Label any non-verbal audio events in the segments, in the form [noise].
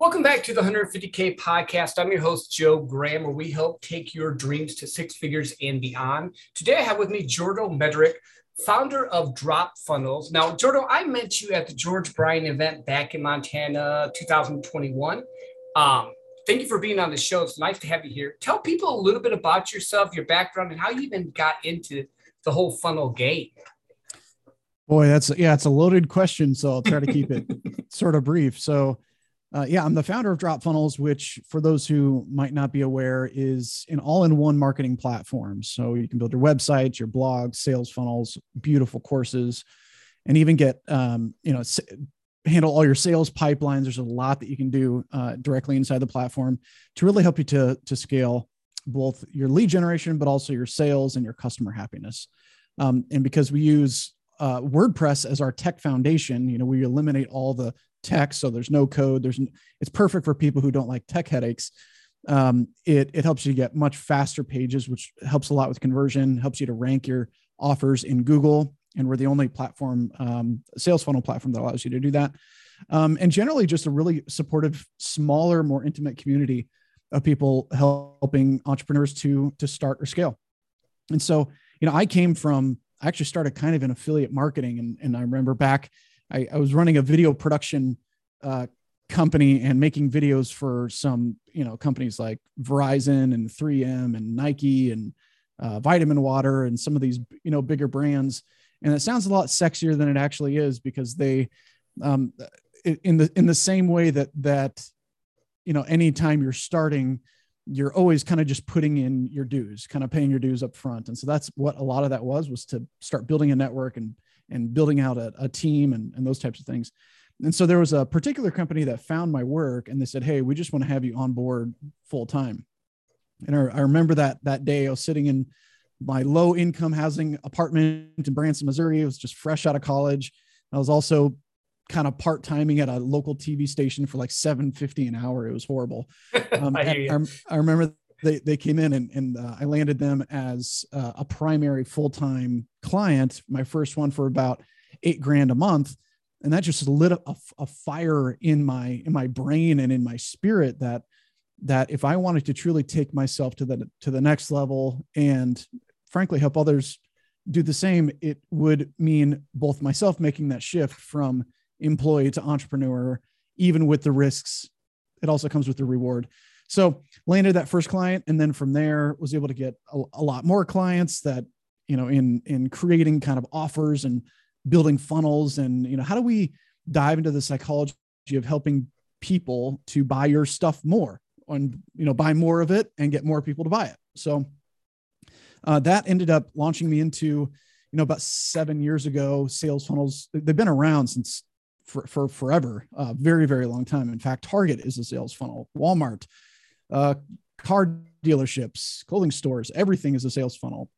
Welcome back to the 150K podcast. I'm your host, Joe Graham, where we help take your dreams to six figures and beyond. Today, I have with me Jordo Mederich, founder of Drop Funnels. Now, Jordo, I met you at the George Bryan event back in Montana 2021. Um, thank you for being on the show. It's nice to have you here. Tell people a little bit about yourself, your background, and how you even got into the whole funnel game. Boy, that's yeah, it's a loaded question. So I'll try to keep it [laughs] sort of brief. So uh, yeah, I'm the founder of Drop Funnels, which, for those who might not be aware, is an all in one marketing platform. So you can build your websites, your blogs, sales funnels, beautiful courses, and even get, um, you know, handle all your sales pipelines. There's a lot that you can do uh, directly inside the platform to really help you to, to scale both your lead generation, but also your sales and your customer happiness. Um, and because we use uh, WordPress as our tech foundation, you know, we eliminate all the text, so there's no code. There's it's perfect for people who don't like tech headaches. Um, it it helps you get much faster pages, which helps a lot with conversion. Helps you to rank your offers in Google, and we're the only platform, um, sales funnel platform that allows you to do that. Um, and generally, just a really supportive, smaller, more intimate community of people helping entrepreneurs to to start or scale. And so, you know, I came from I actually started kind of in affiliate marketing, and and I remember back I, I was running a video production uh, company and making videos for some you know companies like Verizon and 3M and Nike and uh, Vitamin Water and some of these you know bigger brands. And it sounds a lot sexier than it actually is because they, um, in the in the same way that that, you know, anytime you're starting, you're always kind of just putting in your dues, kind of paying your dues up front. And so that's what a lot of that was was to start building a network and and building out a, a team and, and those types of things. And so there was a particular company that found my work and they said, Hey, we just want to have you on board full time. And I, I remember that that day I was sitting in my low income housing apartment in Branson, Missouri. It was just fresh out of college. I was also kind of part timing at a local TV station for like 750 an hour. It was horrible. [laughs] Um, I, I, I, remember they, they came in and, and uh, I landed them as uh, a primary full-time client, my first one for about eight grand a month. And that just lit a, a fire in my, in my brain and in my spirit that, that if I wanted to truly take myself to the, to the next level and frankly, help others do the same, it would mean both myself making that shift from employee to entrepreneur, even with the risks. It also comes with the reward. So landed that first client, and then from there was able to get a, a lot more clients. That you know, in in creating kind of offers and building funnels, and you know, how do we dive into the psychology of helping people to buy your stuff more and you know buy more of it and get more people to buy it. So uh, that ended up launching me into you know about seven years ago sales funnels they've been around since for, for forever uh, very very long time in fact target is a sales funnel walmart uh, car dealerships, clothing stores, everything is a sales funnel.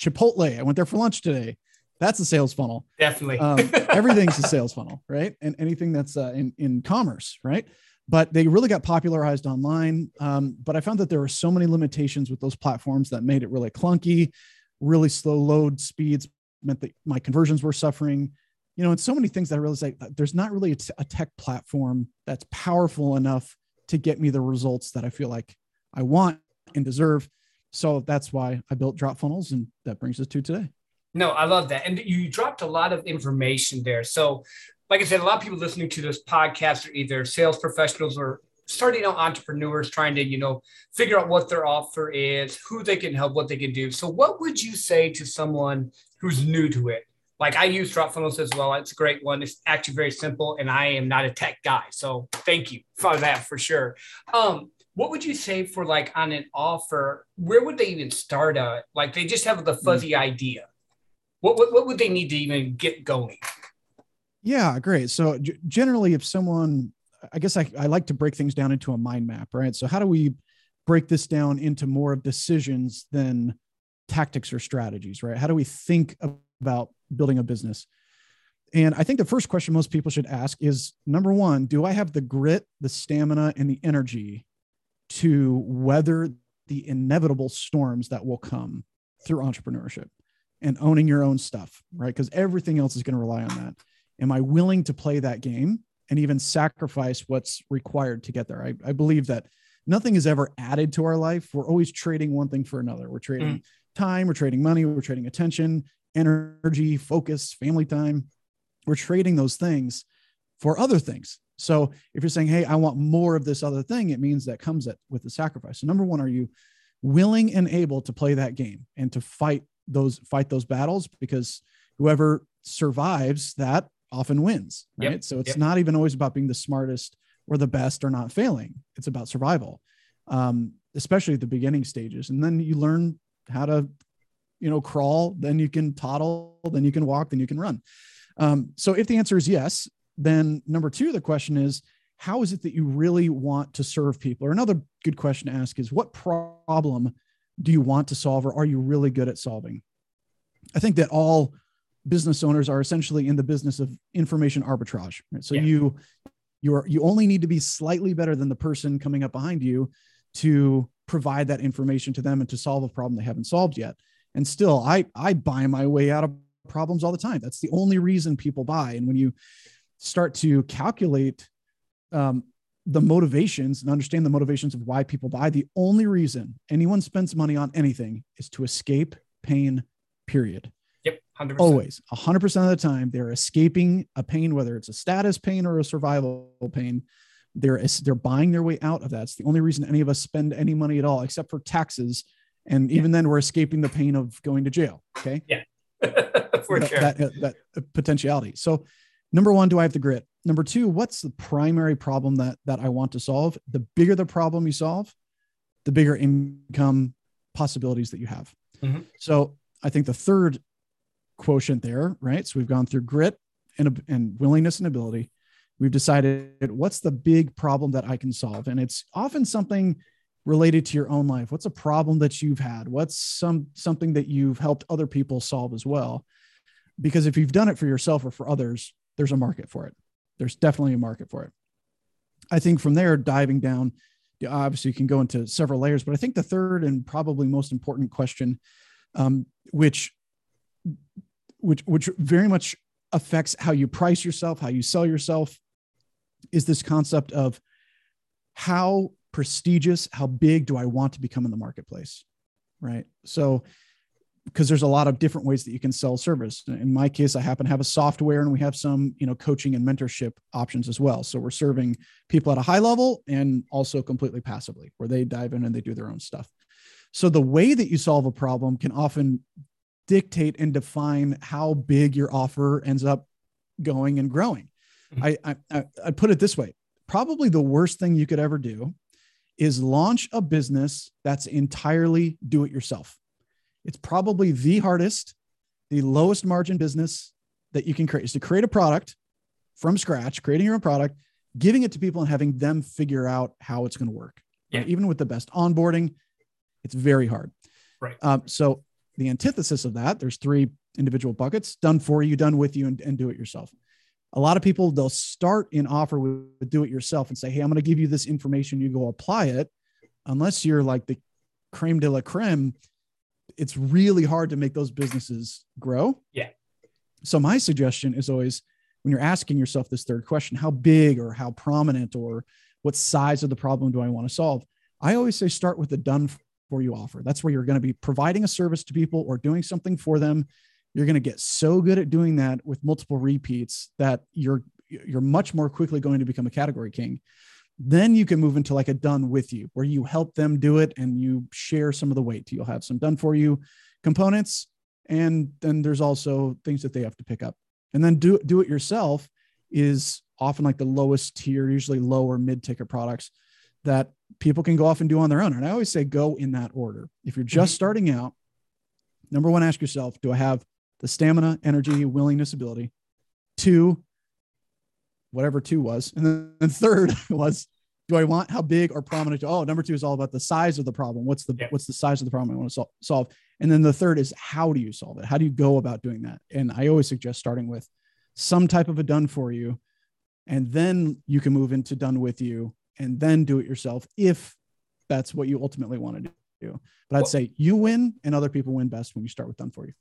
Chipotle, I went there for lunch today. That's a sales funnel. Definitely. um, everything's a sales funnel, [laughs] right? And anything that's uh, in, in commerce, right? But they really got popularized online. Um, but I found that there were so many limitations with those platforms that made it really clunky, really slow load speeds meant that my conversions were suffering. You know, and so many things that I realized like, there's not really a, t- a tech platform that's powerful enough to get me the results that I feel like I want and deserve. So that's why I built Drop Funnels, and that brings us to today. No, I love that. And you dropped a lot of information there. So, like I said, a lot of people listening to this podcast are either sales professionals or starting out entrepreneurs trying to, you know, figure out what their offer is, who they can help, what they can do. So, what would you say to someone who's new to it? Like I use drop funnels as well. It's a great one. It's actually very simple, and I am not a tech guy, so thank you for that for sure. Um, what would you say for like on an offer? Where would they even start at? Like they just have the hmm. fuzzy mm. idea. What, what what would they need to even get going? Yeah, great. So g- generally, if someone, I guess I, I like to break things down into a mind map, right? So how do we break this down into more of decisions than tactics or strategies, right? How do we think about building a business. And I think the first question most people should ask is number one, do I have the grit, the stamina, and the energy to weather the inevitable storms that will come through entrepreneurship and owning your own stuff, right? Because everything else is going to rely on that. Am I willing to play that game and even sacrifice what's required to get there. I, I believe that nothing is ever added to our life. We're always trading one thing for another. We're trading mm. time, we're trading money, we're trading attention, energy, focus, family time. We're trading those things for other things. So if you're saying, "Hey, I want more of this other thing," it means that comes at, with the sacrifice. So number one, are you willing and able to play that game and to fight those fight those battles? Because whoever survives that often wins, right? Yep. So it's yep. not even always about being the smartest or the best or not failing. It's about survival, um, especially at the beginning stages. And then you learn how to, you know, crawl. Then you can toddle. Then you can walk. Then you can run. Um, so if the answer is yes, then number two, the question is, how is it that you really want to serve people? Or another good question to ask is, what problem do you want to solve, or are you really good at solving? I think that all business owners are essentially in the business of information arbitrage. Right? So yeah. you you're you only need to be slightly better than the person coming up behind you to provide that information to them and to solve a problem they haven't solved yet. And still, I I buy my way out of problems all the time. That's the only reason people buy. And when you start to calculate um, the motivations and understand the motivations of why people buy, the only reason anyone spends money on anything is to escape pain. Period. yep 100%. Always, 100% of the time, they're escaping a pain, whether it's a status pain or a survival pain. They're, they're buying their way out of that. It's the only reason any of us spend any money at all, except for taxes. And even then, we're escaping the pain of going to jail. Okay. Yeah. [laughs] for that, sure. That, that, that potentiality. So, number one, do I have the grit? Number two, what's the primary problem that that I want to solve? The bigger the problem you solve, the bigger income possibilities that you have. Mm-hmm. So I think the third quotient there, right? So we've gone through grit and, and willingness and ability. We've decided what's the big problem that I can solve. And it's often something related to your own life. What's a problem that you've had? What's some something that you've helped other people solve as well? Because if you've done it for yourself or for others, there's a market for it. There's definitely a market for it. I think from there, diving down, obviously you can go into several layers, but I think the third and probably most important question, um, which which which very much affects how you price yourself, how you sell yourself, is this concept of how prestigious, how big do I want to become in the marketplace? Right. So, because there's a lot of different ways that you can sell service. In my case, I happen to have a software and we have some, you know, coaching and mentorship options as well. So we're serving people at a high level and also completely passively where they dive in and they do their own stuff. So the way that you solve a problem can often dictate and define how big your offer ends up going and growing. Mm-hmm. I, I I put it this way: probably the worst thing you could ever do is launch a business that's entirely do it yourself. It's probably the hardest, the lowest margin business that you can create is to create a product from scratch, creating your own product, giving it to people and having them figure out how it's going to work. Yeah. Right? Even with the best onboarding, it's very hard. Right. Um, so the antithesis of that, there's three individual buckets done for you, done with you, and, and do it yourself. A lot of people, they'll start an offer with, with do it yourself and say, Hey, I'm going to give you this information. You go apply it. Unless you're like the creme de la creme, it's really hard to make those businesses grow. Yeah. So my suggestion is always when you're asking yourself this third question, how big or how prominent or what size of the problem do I want to solve? I always say start with the done for you offer. That's where you're going to be providing a service to people or doing something for them. You're going to get so good at doing that with multiple repeats that you're you're much more quickly going to become a category king. Then you can move into like a done with you where you help them do it and you share some of the weight. You'll have some done for you components and then there's also things that they have to pick up. And then do do it yourself is often like the lowest tier, usually lower mid ticket products that people can go off and do on their own. And I always say go in that order. If you're just mm-hmm. starting out, number one, ask yourself, do I have the stamina, energy, willingness, ability? Two, whatever two was. And then and third [laughs] was, do I want how big or prominent? Oh, number two is all about the size of the problem. What's the yeah. what's the size of the problem I want to sol- solve? And then the third is how do you solve it? How do you go about doing that? And I always suggest starting with some type of a done for you, and then you can move into done with you, and then do it yourself if that's what you ultimately want to do. But I'd well, say you win and other people win best when you start with done for you.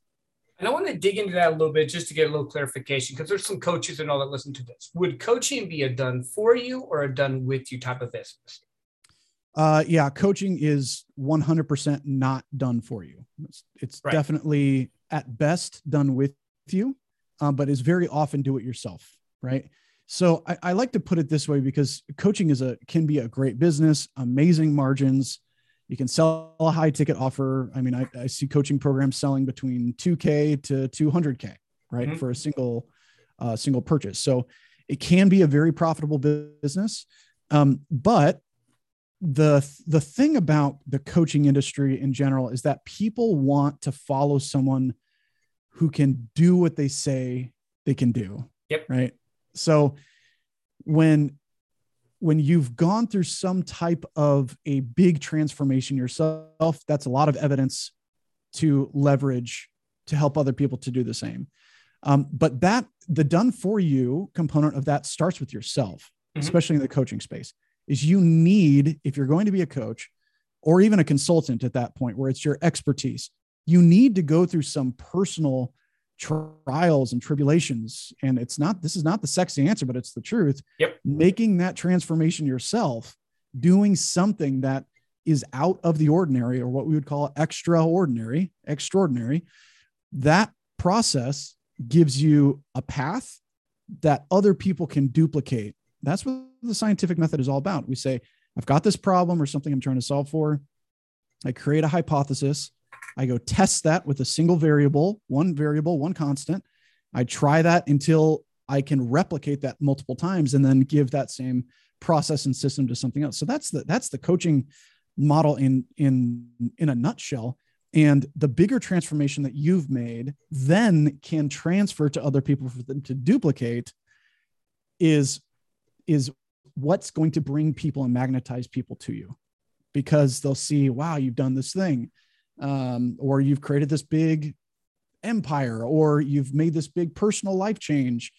And I want to dig into that a little bit just to get a little clarification because there's some coaches and all that listen to this. Would coaching be a done for you or a done with you type of business? Uh, yeah, coaching is 100% not done for you. It's, it's right. definitely at best done with you, um, but is very often do it yourself, right? So I, I like to put it this way because coaching is a can be a great business, amazing margins. You can sell a high ticket offer. I mean, I, I see coaching programs selling between 2K to 200K, right, mm-hmm. for a single uh, single purchase. So it can be a very profitable business. Um, but the the thing about the coaching industry in general is that people want to follow someone who can do what they say they can do. Yep. Right. So when when you've gone through some type of a big transformation yourself, that's a lot of evidence to leverage to help other people to do the same. Um, but that the done for you component of that starts with yourself, mm-hmm. especially in the coaching space. Is you need, if you're going to be a coach or even a consultant at that point where it's your expertise, you need to go through some personal trials and tribulations and it's not this is not the sexy answer but it's the truth. Yep. Making that transformation yourself doing something that is out of the ordinary or what we would call extraordinary extraordinary that process gives you a path that other people can duplicate. That's what the scientific method is all about. We say i've got this problem or something i'm trying to solve for. I create a hypothesis I go test that with a single variable, one variable, one constant. I try that until I can replicate that multiple times and then give that same process and system to something else. So that's the that's the coaching model in in in a nutshell. And the bigger transformation that you've made then can transfer to other people for them to duplicate is is what's going to bring people and magnetize people to you because they'll see wow you've done this thing um, or you've created this big empire, or you've made this big personal life change.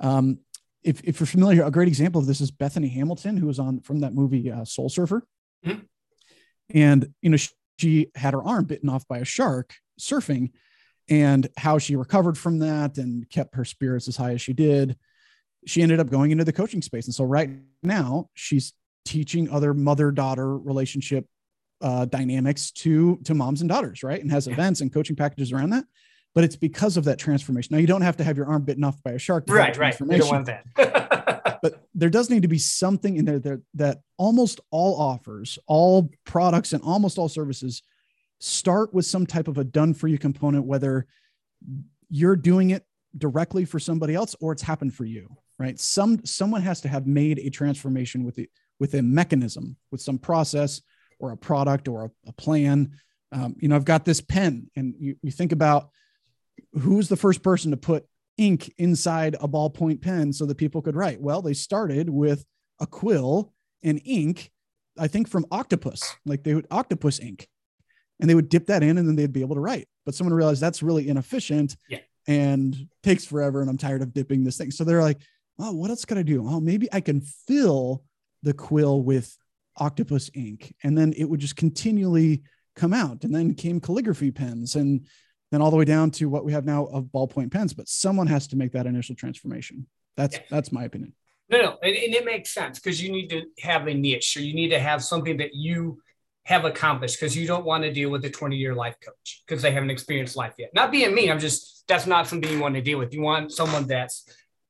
Um, if, if you're familiar, a great example of this is Bethany Hamilton, who was on from that movie uh, Soul Surfer, mm-hmm. and you know she, she had her arm bitten off by a shark surfing, and how she recovered from that and kept her spirits as high as she did. She ended up going into the coaching space, and so right now she's teaching other mother daughter relationship uh, dynamics to to moms and daughters, right? And has yeah. events and coaching packages around that. But it's because of that transformation. Now you don't have to have your arm bitten off by a shark. Right, right. You don't want that. [laughs] but there does need to be something in there that, that almost all offers, all products, and almost all services start with some type of a done for you component, whether you're doing it directly for somebody else or it's happened for you right some someone has to have made a transformation with the with a mechanism with some process or a product or a, a plan. Um, you know, I've got this pen, and you, you think about who's the first person to put ink inside a ballpoint pen so that people could write. Well, they started with a quill and ink, I think from octopus, like they would octopus ink, and they would dip that in and then they'd be able to write. But someone realized that's really inefficient yeah. and takes forever. And I'm tired of dipping this thing. So they're like, oh, what else can I do? Oh, maybe I can fill the quill with octopus ink and then it would just continually come out. And then came calligraphy pens and then all the way down to what we have now of ballpoint pens. But someone has to make that initial transformation. That's yeah. that's my opinion. No no and, and it makes sense because you need to have a niche or you need to have something that you have accomplished because you don't want to deal with a 20 year life coach because they haven't experienced life yet. Not being mean i'm just that's not something you want to deal with. You want someone that's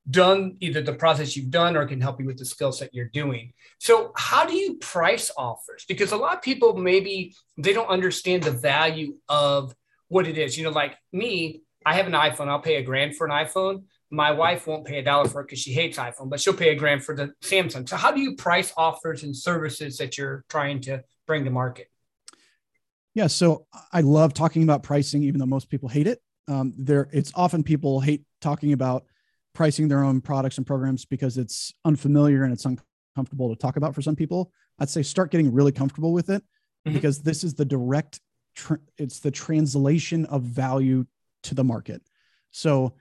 done either the process you've done or can help you with the skill set you're doing. So, how do you price offers? Because a lot of people maybe they don't understand the value of what it is. You know, like me, I have an iPhone, I'll pay a grand for an iPhone. My wife won't pay a dollar for it because she hates iPhone, but she'll pay a grand for the Samsung. So, how do you price offers and services that you're trying to bring to market? Yeah, so I love talking about pricing, even though most people hate it. Um, there, it's often people hate talking about pricing their own products and programs because it's unfamiliar and it's uncomfortable to talk about for some people i'd say start getting really comfortable with it mm-hmm. because this is the direct tr- it's the translation of value to the market so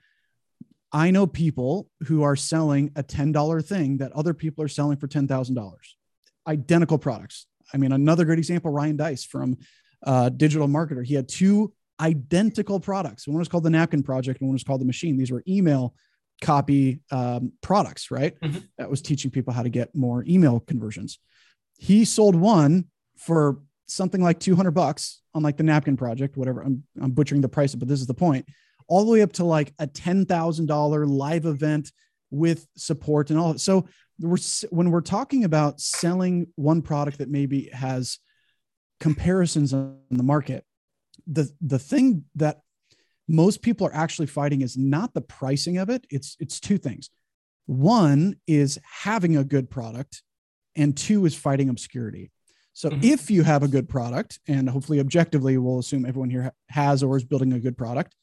i know people who are selling a $10 thing that other people are selling for $10000 identical products i mean another great example ryan Deiss from uh, digital marketer he had two identical products. One was called the Napkin Project, and one was called the Machine. These were email copy um, products, right? Mm-hmm. That was teaching people how to get more email conversions. He sold one for something like 200 bucks on like the napkin project, whatever. I'm, I'm butchering the price, but this is the point. All the way up to like a $10,000 live event with support and all. So we're, when we're talking about selling one product that maybe has comparisons on the market, the, the thing that most people are actually fighting is not the pricing of it. It's, it's two things. One is having a good product and two is fighting obscurity. So mm-hmm. if you have a good product, and hopefully objectively, we'll assume everyone here has or is building a good product.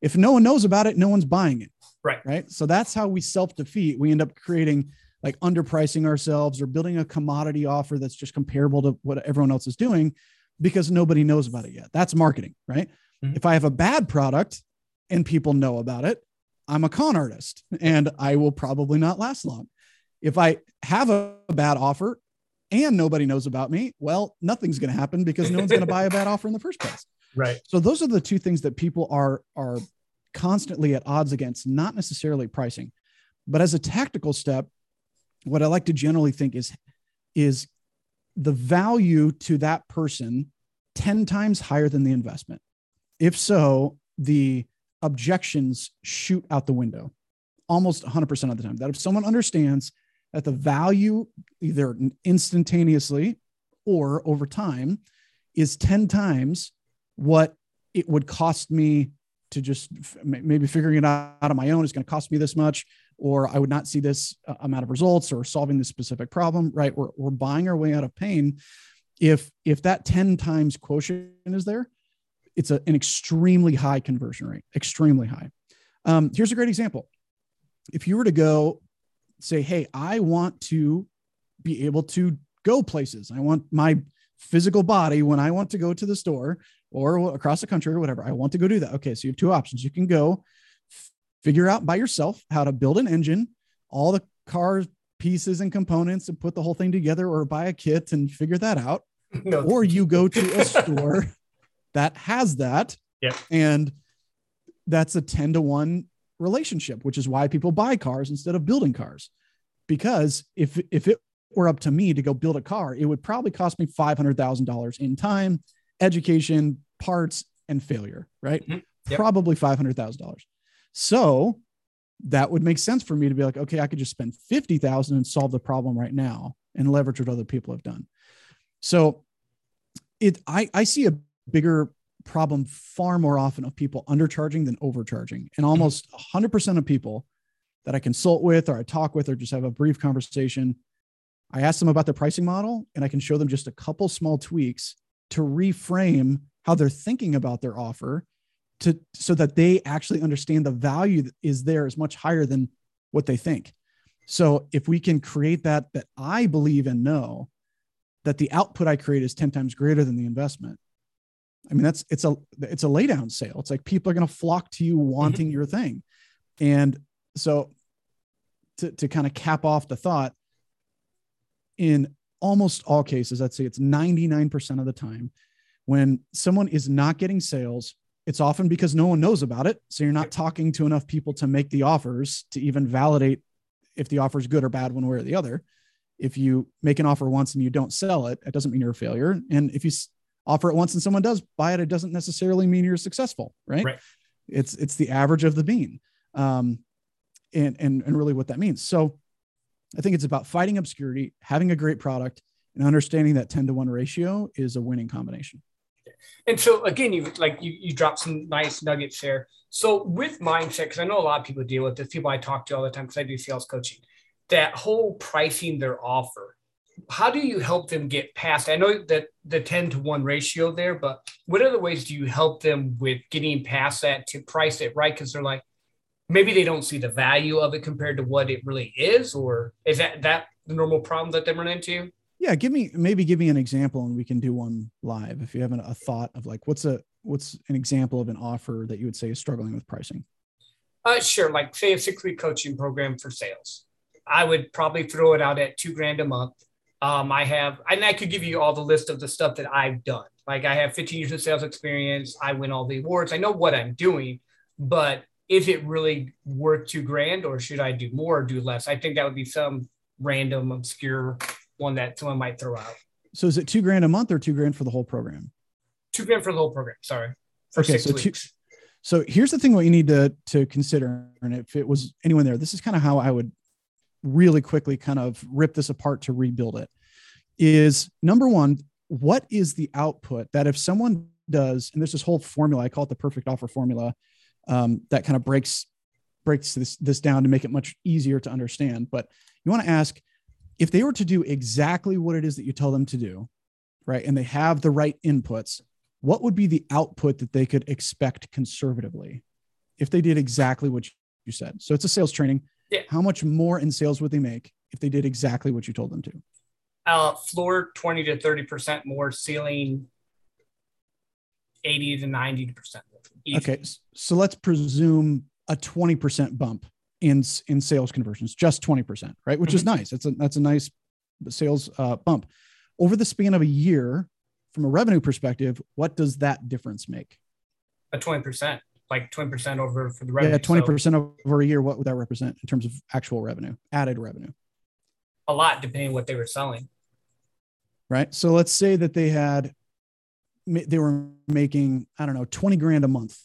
If no one knows about it, no one's buying it. Right. Right. So that's how we self defeat. We end up creating like underpricing ourselves or building a commodity offer that's just comparable to what everyone else is doing because nobody knows about it yet. That's marketing. Right. Mm-hmm. If I have a bad product and people know about it, I'm a con artist and I will probably not last long. If I have a bad offer and nobody knows about me, well, nothing's going to happen because no one's going to buy a bad offer in the first place. [laughs] Right. So those are the two things that people are are constantly at odds against, not necessarily pricing. But as a tactical step, what I like to generally think is is the value to that person 10 times higher than the investment. If so, the objections shoot out the window almost 100% of the time. That if someone understands that the value, either instantaneously or over time, is 10 times what it would cost me to just maybe figuring it out on my own is going to cost me this much, or I would not see this uh, amount of results or solving this specific problem, right? We're, we're buying our way out of pain. If, if that 10 times quotient is there, it's a, an extremely high conversion rate, extremely high. Um, here's a great example. If you were to go say, hey, I want to be able to go places. I want my physical body when I want to go to the store or across the country or whatever. I want to go do that. Okay, so you have two options. You can go figure out by yourself how to build an engine, all the car pieces and components and put the whole thing together or buy a kit and figure that out. [laughs] No. Or you go to a [laughs] store that has that. Yep. And that's a 10 to 1 relationship, which is why people buy cars instead of building cars. Because if if it were up to me to go build a car, it would probably cost me five hundred thousand dollars in time, education, parts, and failure. Right? Mm-hmm. Yep. Probably five hundred thousand dollars. So that would make sense for me to be like, okay, I could just spend fifty thousand and solve the problem right now and leverage what other people have done. So it I I see a bigger problem far more often of people undercharging than overcharging. And almost 100% of people that I consult with or I talk with or just have a brief conversation, I ask them about their pricing model and I can show them just a couple small tweaks to reframe how they're thinking about their offer to so that they actually understand the value that is there is much higher than what they think. So if we can create that that I believe and know that the output I create is 10 times greater than the investment, I mean, that's it's a it's a laydown sale. It's like people are going to flock to you wanting mm-hmm. your thing, and so to to kind of cap off the thought, in almost all cases, I'd say it's ninety nine percent of the time, when someone is not getting sales, it's often because no one knows about it. So you're not talking to enough people to make the offers to even validate if the offer is good or bad one way or the other. If you make an offer once and you don't sell it, it doesn't mean you're a failure. And if you offer it once and someone does buy it, it doesn't necessarily mean you're successful, right? right. It's it's the average of the mean, um, and and and really what that means. So, I think it's about fighting obscurity, having a great product, and understanding that ten to one ratio is a winning combination. And so again, you like you you drop some nice nuggets there. So with mindset, because I know a lot of people deal with this, people I talk to all the time because I do sales coaching, that whole pricing their offer how do you help them get past? I know that the 10 to 1 ratio there, but what other ways do you help them with getting past that to price it right? Because they're like, maybe they don't see the value of it compared to what it really is, or is that that the normal problem that they run into? Yeah, give me maybe give me an example and we can do one live if you have a thought of like what's a what's an example of an offer that you would say is struggling with pricing. Uh, sure, like say a six week coaching program for sales. I would probably throw it out at two grand a month um, I have, and I could give you all the list of the stuff that I've done. Like I have 15 years of sales experience. I win all the awards. I know what I'm doing, but if it really worth two grand or should I do more or do less? I think that would be some random obscure one that someone might throw out. So is it two grand a month or two grand for the whole program? Two grand for the whole program. Sorry. For okay, so two, so here's the thing: what you need to to consider, and if it was anyone there, this is kind of how I would really quickly kind of rip this apart to rebuild it. Is number one, what is the output that if someone does, and there's this whole formula, I call it the perfect offer formula, um, that kind of breaks breaks this this down to make it much easier to understand. But you want to ask if they were to do exactly what it is that you tell them to do, right, and they have the right inputs, what would be the output that they could expect conservatively if they did exactly what you said? So it's a sales training. Yeah. How much more in sales would they make if they did exactly what you told them to? Uh, floor 20 to 30% more, ceiling 80 to 90%. Easy. Okay. So let's presume a 20% bump in, in sales conversions, just 20%, right? Which mm-hmm. is nice. That's a, that's a nice sales uh, bump over the span of a year from a revenue perspective. What does that difference make? A 20%, like 20% over for the revenue. Yeah. 20% so over a year. What would that represent in terms of actual revenue, added revenue? A lot, depending on what they were selling. Right. So let's say that they had they were making i don't know 20 grand a month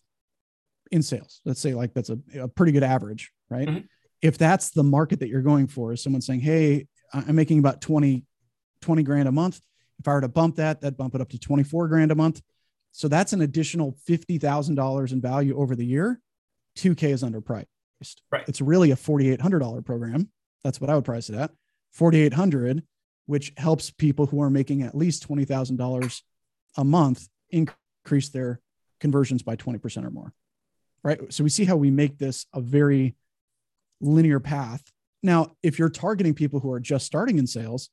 in sales let's say like that's a, a pretty good average right mm-hmm. if that's the market that you're going for is someone saying hey i'm making about 20 20 grand a month if i were to bump that that bump it up to 24 grand a month so that's an additional $50000 in value over the year 2k is underpriced right it's really a $4800 program that's what i would price it at 4800 which helps people who are making at least $20000 a month increase their conversions by 20% or more. Right. So we see how we make this a very linear path. Now, if you're targeting people who are just starting in sales,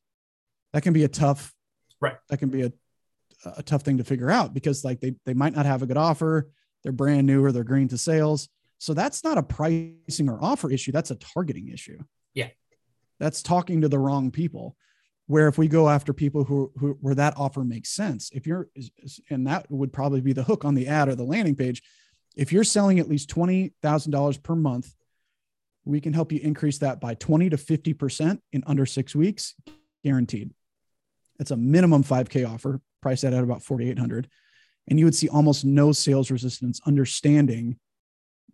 that can be a tough, right. That can be a, a tough thing to figure out because like they, they might not have a good offer. They're brand new or they're green to sales. So that's not a pricing or offer issue. That's a targeting issue. Yeah. That's talking to the wrong people where if we go after people who, who where that offer makes sense if you're and that would probably be the hook on the ad or the landing page if you're selling at least $20000 per month we can help you increase that by 20 to 50% in under six weeks guaranteed it's a minimum 5k offer priced at about 4800 and you would see almost no sales resistance understanding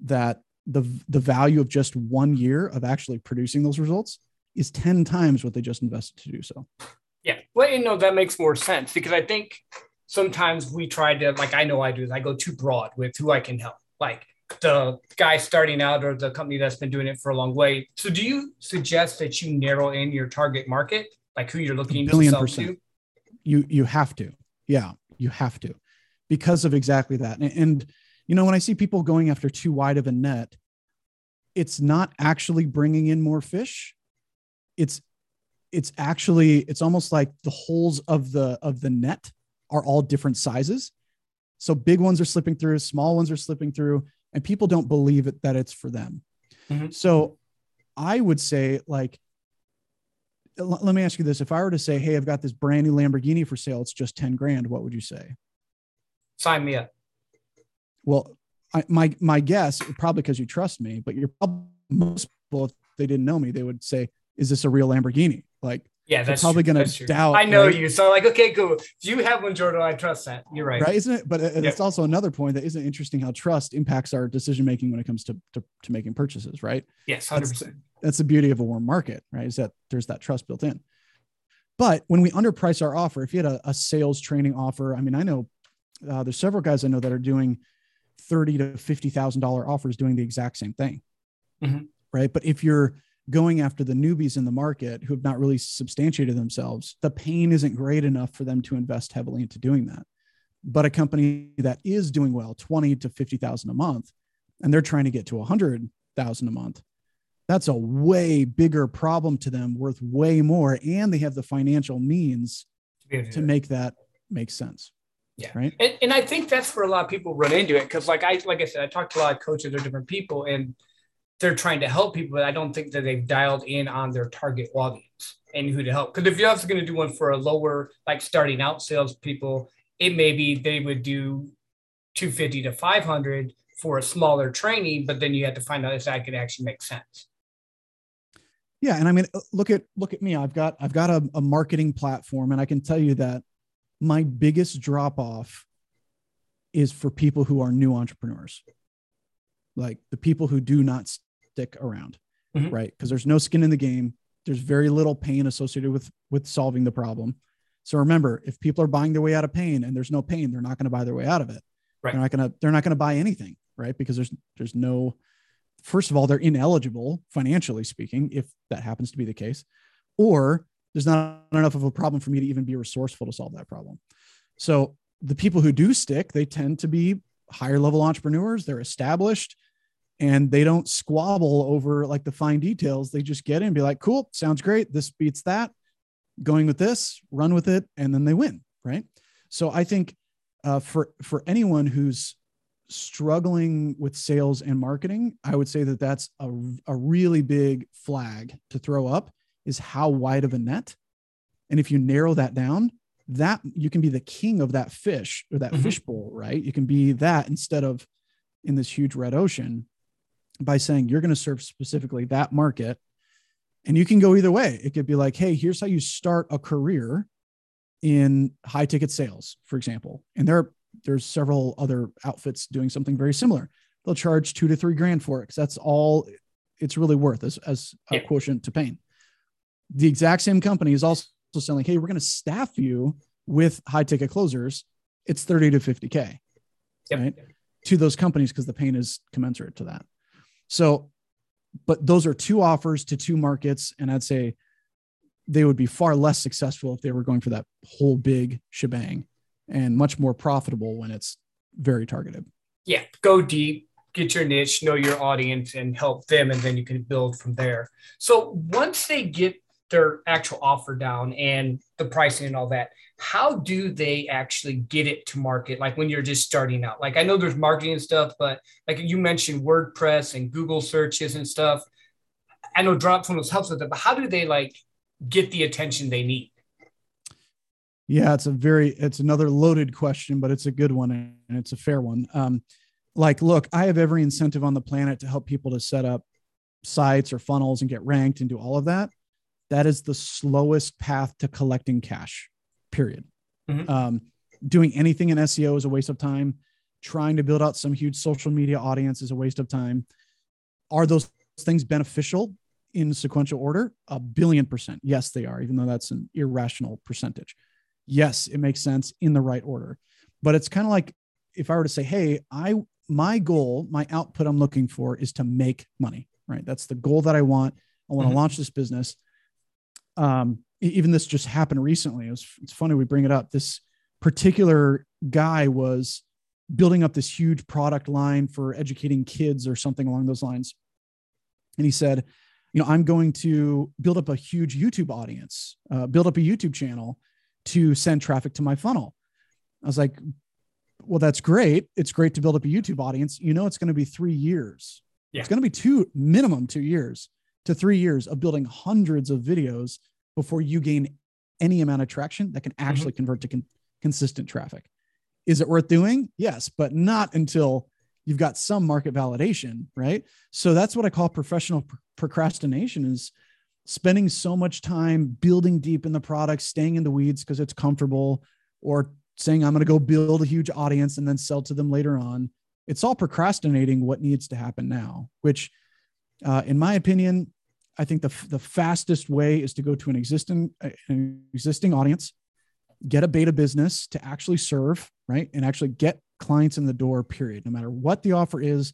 that the the value of just one year of actually producing those results is 10 times what they just invested to do so. Yeah. Well, you know, that makes more sense because I think sometimes we try to, like, I know I do, I go too broad with who I can help. Like the guy starting out or the company that's been doing it for a long way. So do you suggest that you narrow in your target market, like who you're looking to sell percent. to? You, you have to. Yeah, you have to because of exactly that. And, and, you know, when I see people going after too wide of a net, it's not actually bringing in more fish it's it's actually it's almost like the holes of the of the net are all different sizes so big ones are slipping through small ones are slipping through and people don't believe it that it's for them mm-hmm. so i would say like let me ask you this if i were to say hey i've got this brand new lamborghini for sale it's just 10 grand what would you say sign me up well I, my my guess probably because you trust me but you're probably most people if they didn't know me they would say is this a real Lamborghini? Like, yeah, that's probably going to doubt. I know right? you. So like, okay, cool. If you have one, Jordan, I trust that. You're right. Right. Isn't it? But uh, yep. it's also another point that isn't interesting how trust impacts our decision making when it comes to, to, to making purchases, right? Yes, 100%. That's, that's the beauty of a warm market, right? Is that there's that trust built in. But when we underprice our offer, if you had a, a sales training offer, I mean, I know uh, there's several guys I know that are doing thirty to fifty thousand dollar offers doing the exact same thing, mm-hmm. right? But if you're going after the newbies in the market who have not really substantiated themselves, the pain isn't great enough for them to invest heavily into doing that. But a company that is doing well, 20 to 50,000 a month, and they're trying to get to a 100,000 a month, that's a way bigger problem to them, worth way more. And they have the financial means to make that make sense. Yeah. Right. And, and I think that's where a lot of people run into it. Cause like I, like I said, I talked to a lot of coaches or different people and they're trying to help people, but I don't think that they've dialed in on their target audience and who to help. Because if you're also going to do one for a lower, like starting out salespeople, it may be they would do 250 to 500 for a smaller training, but then you had to find out if that could actually make sense. Yeah, and I mean, look at look at me. I've got I've got a, a marketing platform, and I can tell you that my biggest drop off is for people who are new entrepreneurs, like the people who do not stick around, mm-hmm. right? Because there's no skin in the game. There's very little pain associated with with solving the problem. So remember, if people are buying their way out of pain and there's no pain, they're not going to buy their way out of it. Right. They're not going to they're not going to buy anything, right? Because there's there's no first of all, they're ineligible financially speaking, if that happens to be the case, or there's not enough of a problem for me to even be resourceful to solve that problem. So the people who do stick, they tend to be higher level entrepreneurs. They're established and they don't squabble over like the fine details. They just get in and be like, cool, sounds great. This beats that. Going with this, run with it, and then they win. Right. So I think uh, for for anyone who's struggling with sales and marketing, I would say that that's a, a really big flag to throw up is how wide of a net. And if you narrow that down, that you can be the king of that fish or that mm-hmm. fishbowl, right? You can be that instead of in this huge red ocean by saying you're going to serve specifically that market. And you can go either way. It could be like, hey, here's how you start a career in high ticket sales, for example. And there, there's several other outfits doing something very similar. They'll charge two to three grand for it because that's all it's really worth as, as a yeah. quotient to pain. The exact same company is also selling, hey, we're going to staff you with high ticket closers. It's 30 to 50K, yep. right? To those companies because the pain is commensurate to that. So, but those are two offers to two markets. And I'd say they would be far less successful if they were going for that whole big shebang and much more profitable when it's very targeted. Yeah, go deep, get your niche, know your audience, and help them, and then you can build from there. So once they get their actual offer down and the pricing and all that, how do they actually get it to market? Like when you're just starting out, like I know there's marketing and stuff, but like you mentioned WordPress and Google searches and stuff. I know Drop Funnels helps with it, but how do they like get the attention they need? Yeah, it's a very it's another loaded question, but it's a good one and it's a fair one. Um, like, look, I have every incentive on the planet to help people to set up sites or funnels and get ranked and do all of that. That is the slowest path to collecting cash. Period. Mm-hmm. Um, doing anything in SEO is a waste of time. Trying to build out some huge social media audience is a waste of time. Are those things beneficial in sequential order? A billion percent. Yes, they are, even though that's an irrational percentage yes, it makes sense in the right order. But it's kind of like if I were to say, hey, I my goal, my output I'm looking for is to make money, right? That's the goal that I want. I want to mm-hmm. launch this business. Um, even this just happened recently. It was, it's funny we bring it up. This particular guy was building up this huge product line for educating kids or something along those lines. And he said, you know, I'm going to build up a huge YouTube audience, uh, build up a YouTube channel to send traffic to my funnel. I was like, well, that's great. It's great to build up a YouTube audience. You know, it's going to be three years. Yeah. It's going to be two, minimum two years to three years of building hundreds of videos before you gain any amount of traction that can actually mm-hmm. convert to con- consistent traffic. Is it worth doing? Yes, but not until you've got some market validation, right? So that's what I call professional pr- procrastination is spending so much time building deep in the product, staying in the weeds because it's comfortable, or saying, I'm going to go build a huge audience and then sell to them later on. It's all procrastinating what needs to happen now, which, uh, in my opinion, I think the, the fastest way is to go to an existing, an existing audience, get a beta business to actually serve, right? And actually get clients in the door, period. No matter what the offer is,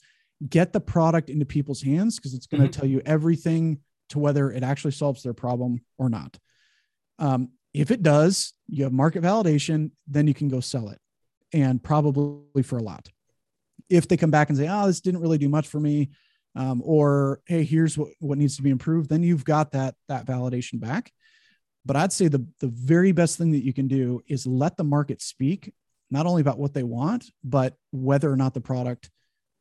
get the product into people's hands because it's going to mm-hmm. tell you everything to whether it actually solves their problem or not. Um, if it does, you have market validation, then you can go sell it and probably for a lot. If they come back and say, oh, this didn't really do much for me, um, or hey, here's what, what needs to be improved, then you've got that, that validation back. But I'd say the, the very best thing that you can do is let the market speak, not only about what they want, but whether or not the product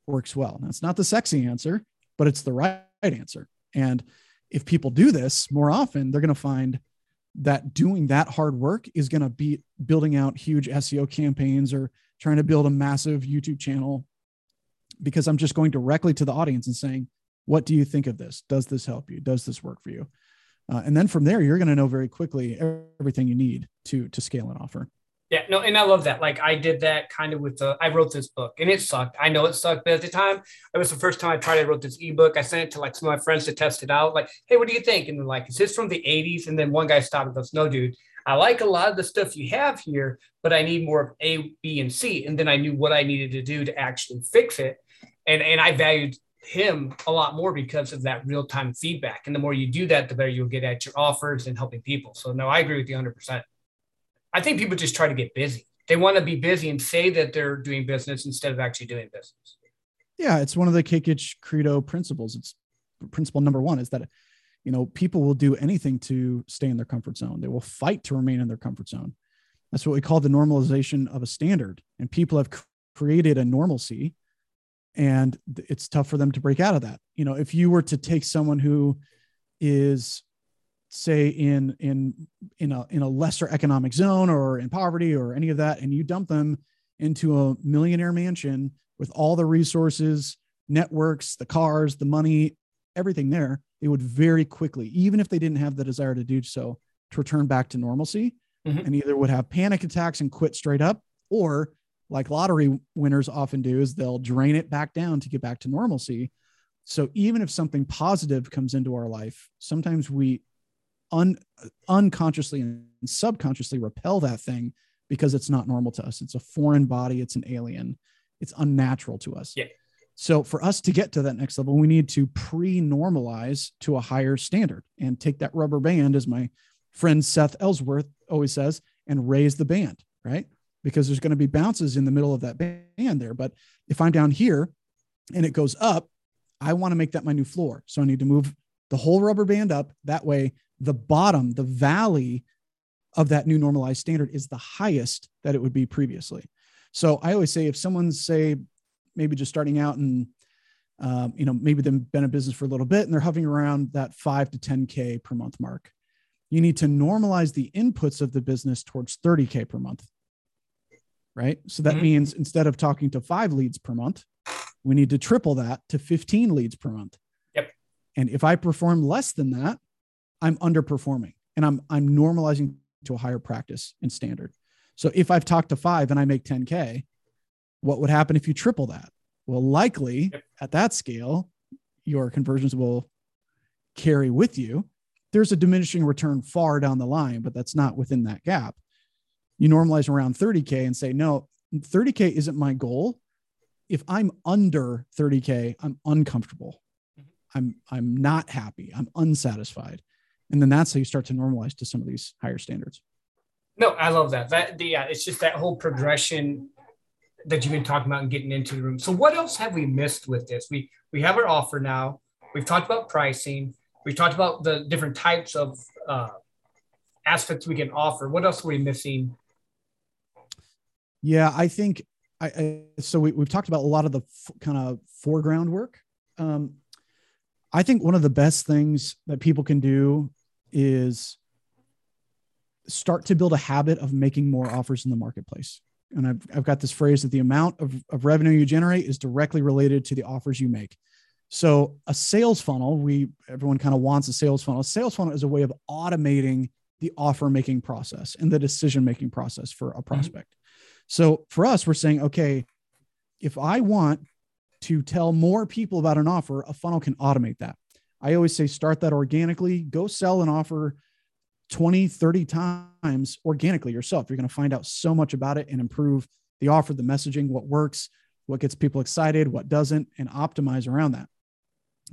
works well. Now, it's not the sexy answer, but it's the right answer. And if people do this more often, they're going to find that doing that hard work is going to be building out huge SEO campaigns or trying to build a massive YouTube channel because I'm just going directly to the audience and saying, what do you think of this? Does this help you? Does this work for you? Uh, and then from there, you're going to know very quickly everything you need to to scale an offer. Yeah, no, and I love that. Like I did that kind of with the I wrote this book and it sucked. I know it sucked, but at the time, it was the first time I tried. I wrote this ebook. I sent it to like some of my friends to test it out. Like, hey, what do you think? And they're like, is this from the 80s? And then one guy stopped and goes, No, dude, I like a lot of the stuff you have here, but I need more of A, B, and C. And then I knew what I needed to do to actually fix it. And and I valued him a lot more because of that real time feedback. And the more you do that, the better you'll get at your offers and helping people. So no, I agree with you 100%. I think people just try to get busy. They want to be busy and say that they're doing business instead of actually doing business. Yeah, it's one of the KKitch credo principles. It's principle number one is that you know people will do anything to stay in their comfort zone. They will fight to remain in their comfort zone. That's what we call the normalization of a standard. And people have created a normalcy and it's tough for them to break out of that. You know, if you were to take someone who is say in in in a in a lesser economic zone or in poverty or any of that and you dump them into a millionaire mansion with all the resources networks the cars the money everything there they would very quickly even if they didn't have the desire to do so to return back to normalcy mm-hmm. and either would have panic attacks and quit straight up or like lottery winners often do is they'll drain it back down to get back to normalcy so even if something positive comes into our life sometimes we un, unconsciously and subconsciously repel that thing because it's not normal to us. It's a foreign body, it's an alien, it's unnatural to us. Yeah. So for us to get to that next level, we need to pre-normalize to a higher standard and take that rubber band, as my friend Seth Ellsworth always says, and raise the band, right? Because there's going to be bounces in the middle of that band there. But if I'm down here and it goes up, I want to make that my new floor. So I need to move the whole rubber band up. That way the bottom, the valley of that new normalized standard is the highest that it would be previously. So I always say if someone's say maybe just starting out and um, you know maybe they've been in business for a little bit and they're hovering around that five to 10k per month mark, you need to normalize the inputs of the business towards 30k per month. Right. So that mm-hmm. means instead of talking to five leads per month, we need to triple that to 15 leads per month. Yep. And if I perform less than that, I'm underperforming and I'm I'm normalizing to a higher practice and standard. So if I've talked to five and I make 10K, what would happen if you triple that? Well, likely at that scale, your conversions will carry with you. There's a diminishing return far down the line, but that's not within that gap. You normalize around 30K and say, no, 30K isn't my goal. If I'm under 30K, I'm uncomfortable. Mm-hmm. I'm I'm not happy. I'm unsatisfied and then that's how you start to normalize to some of these higher standards. No i love that. That yeah it's just that whole progression that you've been talking about and getting into the room. So what else have we missed with this? We we have our offer now. We've talked about pricing. We've talked about the different types of uh, aspects we can offer. What else are we missing? Yeah i think I, I so we, we've talked about a lot of the f- kind of foreground work. Um, I think one of the best things that people can do is start to build a habit of making more offers in the marketplace. And I've, I've got this phrase that the amount of, of revenue you generate is directly related to the offers you make. So a sales funnel, we everyone kind of wants a sales funnel. A sales funnel is a way of automating the offer making process and the decision making process for a mm-hmm. prospect. Mm-hmm. So for us, we're saying, okay, if I want to tell more people about an offer, a funnel can automate that. I always say start that organically, go sell an offer 20, 30 times organically yourself. You're going to find out so much about it and improve the offer, the messaging, what works, what gets people excited, what doesn't, and optimize around that.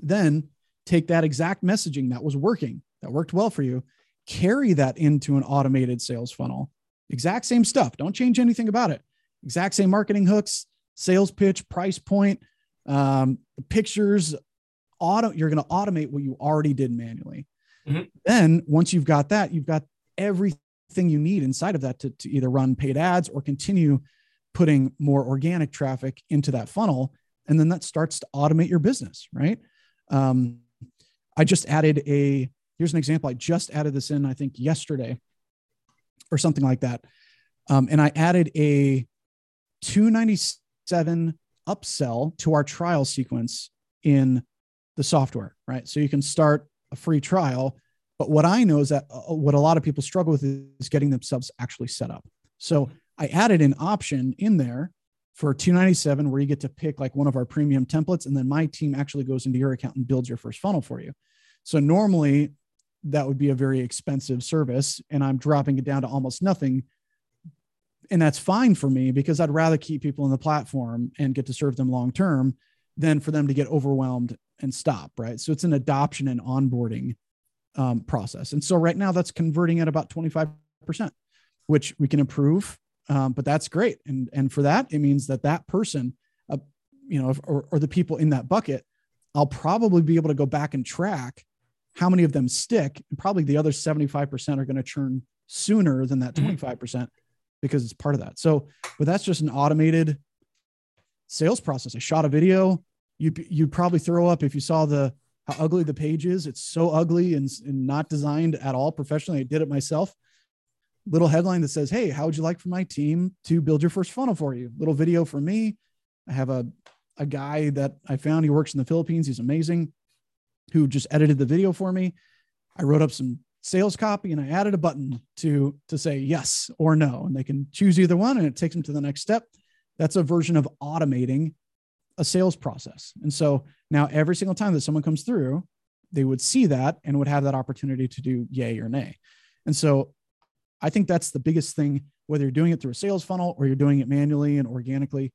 Then take that exact messaging that was working, that worked well for you, carry that into an automated sales funnel. Exact same stuff. Don't change anything about it. Exact same marketing hooks, sales pitch, price point, um, pictures, auto, you're going to automate what you already did manually. Mm-hmm. Then once you've got that, you've got everything you need inside of that to, to either run paid ads or continue putting more organic traffic into that funnel. And then that starts to automate your business, right? Um, I just added a here's an example. I just added this in, I think yesterday or something like that. Um, and I added a 297 upsell to our trial sequence in the software, right? So you can start a free trial. But what I know is that uh, what a lot of people struggle with is getting themselves actually set up. So I added an option in there for 297 where you get to pick like one of our premium templates and then my team actually goes into your account and builds your first funnel for you. So normally that would be a very expensive service and I'm dropping it down to almost nothing. And that's fine for me because I'd rather keep people in the platform and get to serve them long term than for them to get overwhelmed and stop, right? So it's an adoption and onboarding um, process. And so right now that's converting at about 25%, which we can improve. Um, but that's great. And, and for that, it means that that person, uh, you know, or, or the people in that bucket, I'll probably be able to go back and track how many of them stick and probably the other 75% are going to churn sooner than that 25% mm-hmm. because it's part of that so but that's just an automated sales process. I shot a video. You you'd probably throw up if you saw the how ugly the page is. It's so ugly and, and not designed at all professionally. I did it myself. Little headline that says hey how would you like for my team to build your first funnel for you? Little video for me. I have a a guy that i found. He works in the philippines. He's amazing. Who just edited the video for me. I wrote up some sales copy and I added a button to to say yes or no, and they can choose either one, and it takes them to the next step. That's a version of automating a sales process. And so now every single time that someone comes through, they would see that and would have that opportunity to do yay or nay. And so I think that's the biggest thing, whether you're doing it through a sales funnel or you're doing it manually and organically,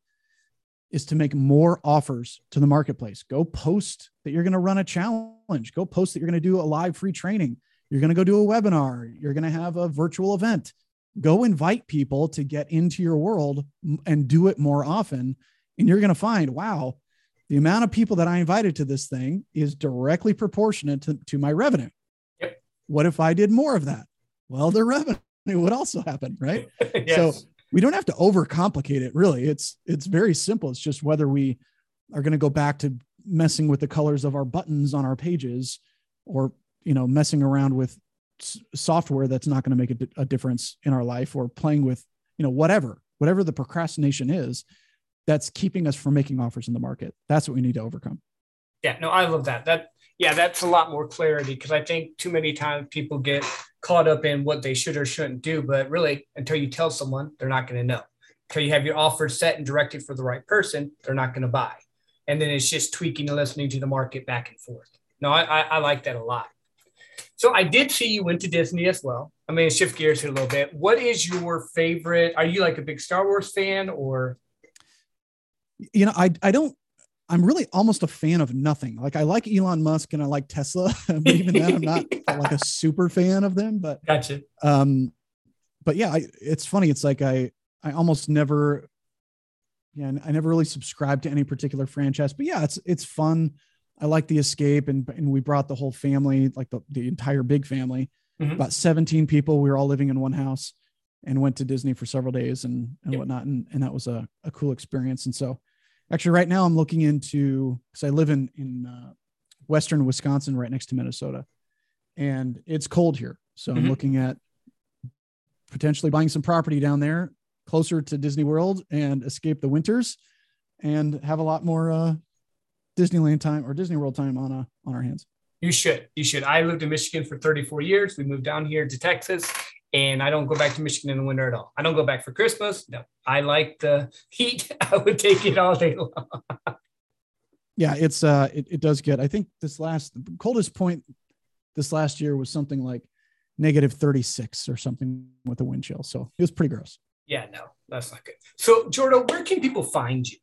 is to make more offers to the marketplace. Go post that you're going to run a challenge. Go post that you're going to do a live free training. You're going to go do a webinar. You're going to have a virtual event. Go invite people to get into your world and do it more often. And you're going to find, wow, the amount of people that I invited to this thing is directly proportionate to, to my revenue. Yep. What if I did more of that? Well, the [laughs] revenue would also happen, right? [laughs] yes. So we don't have to overcomplicate it really it's it's very simple it's just whether we are going to go back to messing with the colors of our buttons on our pages or you know messing around with software that's not going to make a difference in our life or playing with you know whatever whatever the procrastination is that's keeping us from making offers in the market that's what we need to overcome yeah no i love that that yeah that's a lot more clarity because i think too many times people get caught up in what they should or shouldn't do. But really, until you tell someone, they're not going to know. Until you have your offer set and directed for the right person, they're not going to buy. And then it's just tweaking and listening to the market back and forth. No, I, I, I like that a lot. So I did see you went to Disney as well. I mean, shift gears here a little bit. What is your favorite? Are you like a big Star Wars fan or? You know, I I don't I'm really almost a fan of nothing. Like I like Elon Musk and I like Tesla, [laughs] but even then I'm not [laughs] like a super fan of them. But gotcha. Um, but yeah, I, it's funny. It's like I I almost never, yeah, I never really subscribed to any particular franchise. But yeah, it's it's fun. I like the escape, and and we brought the whole family, like the the entire big family, mm-hmm. about 17 people. We were all living in one house, and went to Disney for several days and and yep. whatnot, and and that was a a cool experience. And so Actually, right now I'm looking into because I live in in uh, western Wisconsin, right next to Minnesota, and it's cold here. So mm-hmm. I'm looking at potentially buying some property down there closer to Disney World and escape the winters, and have a lot more uh, Disneyland time or Disney World time on uh, on our hands. You should. You should. I lived in Michigan for 34 years. We moved down here to Texas, and I don't go back to Michigan in the winter at all. I don't go back for Christmas. No, I like the heat. [laughs] I would take it all day long. yeah, it's uh, it, it does get. I think this last the coldest point this last year was something like negative 36 or something with the wind chill. So it was pretty gross. Yeah, no, that's not good. So Jordan, where can people find you?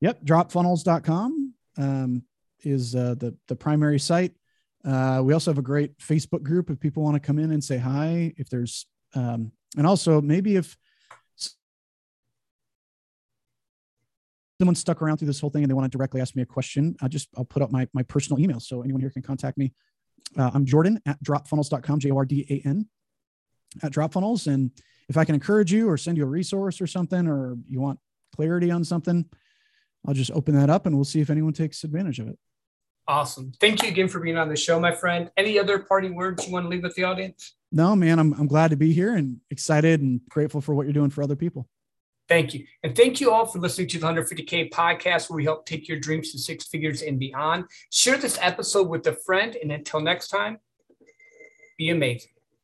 Yep, dropfunnels.com um, is uh, the the primary site. Uh, we also have a great Facebook group if people want to come in and say hi. If there's, um, and also maybe if someone stuck around through this whole thing and they want to directly ask me a question, I just I'll put up my my personal email so anyone here can contact me. Uh, I'm Jordan at dropfunnels.com, J O R D A N at dropfunnels. And if I can encourage you or send you a resource or something, or you want clarity on something, I'll just open that up and we'll see if anyone takes advantage of it. Awesome. Thank you again for being on the show, my friend. Any other parting words you want to leave with the audience? No, man, I'm, I'm glad to be here and excited and grateful for what you're doing for other people. Thank you. And thank you all for listening to the 150K podcast, where we help take your dreams to six figures and beyond. Share this episode with a friend. And until next time, be amazing.